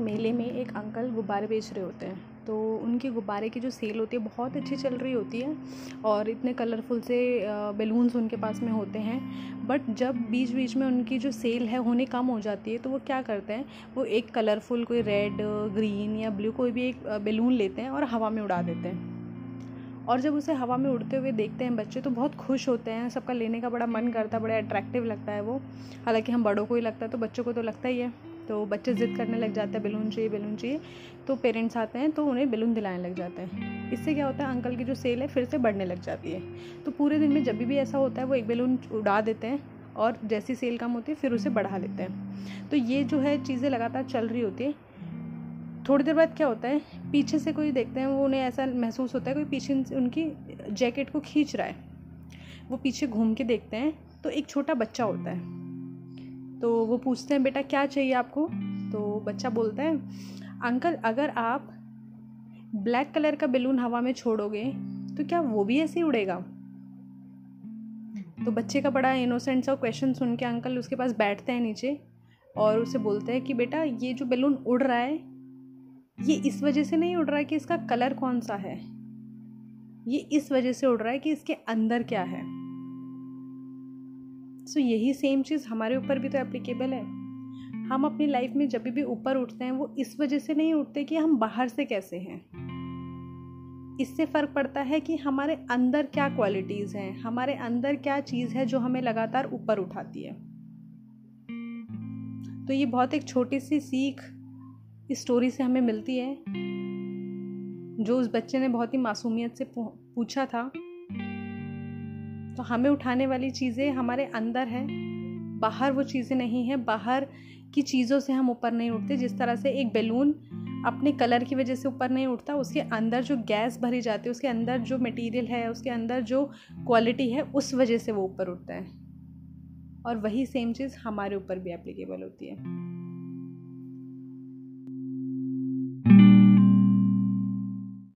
मेले में एक अंकल गुब्बारे बेच रहे होते हैं। तो उनके गुब्बारे की जो सेल होती है, बहुत अच्छी चल रही होती है और इतने कलरफुल से बेलून्स उनके पास में होते हैं। बट जब बीच बीच में उनकी जो सेल है, होने कम हो जाती है तो वो क्या करते हैं? वो एक कलरफुल कोई रेड ग्रीन या ब्लू कोई भी एक बेलून लेते हैं और हवा में उड़ा देते हैं। और जब उसे हवा में उड़ते हुए देखते हैं बच्चे तो बहुत खुश होते हैं। सबका लेने का बड़ा मन करता है, बड़ा अट्रैक्टिव लगता है वो। हालाँकि हम बड़ों को ही लगता है तो बच्चों को तो लगता ही है। तो बच्चे ज़िद करने लग जाते हैं, बैलून चाहिए बैलून चाहिए तो पेरेंट्स आते हैं तो उन्हें बैलून दिलाने लग जाते हैं। इससे क्या होता है अंकल की जो सेल है, फिर से बढ़ने लग जाती है। तो पूरे दिन में जब भी ऐसा होता है, वो एक बैलून उड़ा देते हैं और जैसी सेल कम होती है, फिर उसे बढ़ा लेते हैं। तो ये जो है, चीज़ें लगातार चल रही होती है। थोड़ी देर बाद क्या होता है, पीछे से कोई देखते हैं, वो उन्हें ऐसा महसूस होता है, कोई पीछे उनकी जैकेट को खींच रहा है। वो पीछे घूम के देखते हैं तो एक छोटा बच्चा होता है। तो वो पूछते हैं, बेटा, क्या चाहिए आपको? तो बच्चा बोलता है, अंकल, अगर आप ब्लैक कलर का बैलून हवा में छोड़ोगे तो क्या वो भी ऐसे ही उड़ेगा? तो बच्चे का बड़ा इनोसेंट सा क्वेश्चन सुन के अंकल उसके पास बैठते हैं नीचे और उसे बोलते हैं कि, बेटा, ये जो बैलून उड़ रहा है, ये इस वजह से नहीं उड़ रहा है कि इसका कलर कौन सा है? ये इस वजह से उड़ रहा है कि इसके अंदर क्या है? सो so, यही सेम चीज़ हमारे ऊपर भी तो एप्लीकेबल है। हम अपनी लाइफ में जब भी ऊपर उठते हैं वो इस वजह से नहीं उठते कि हम बाहर से कैसे हैं। इससे फ़र्क पड़ता है कि हमारे अंदर क्या क्वालिटीज़ हैं हमारे अंदर क्या चीज़ है जो हमें लगातार ऊपर उठाती है। तो ये बहुत एक छोटी सी सीख इस स्टोरी से हमें मिलती है जो उस बच्चे ने बहुत ही मासूमियत से पूछा था। तो हमें उठाने वाली चीज़ें हमारे अंदर है। बाहर वो चीज़ें नहीं हैं। बाहर की चीज़ों से हम ऊपर नहीं उठते। जिस तरह से एक बैलून अपने कलर की वजह से ऊपर नहीं उठता, उसके अंदर जो गैस भरी जाती है, उसके अंदर जो मटेरियल है, उसके अंदर जो क्वालिटी है, उस वजह से वो ऊपर उठता है। और वही सेम चीज़ हमारे ऊपर भी एप्लीकेबल होती है।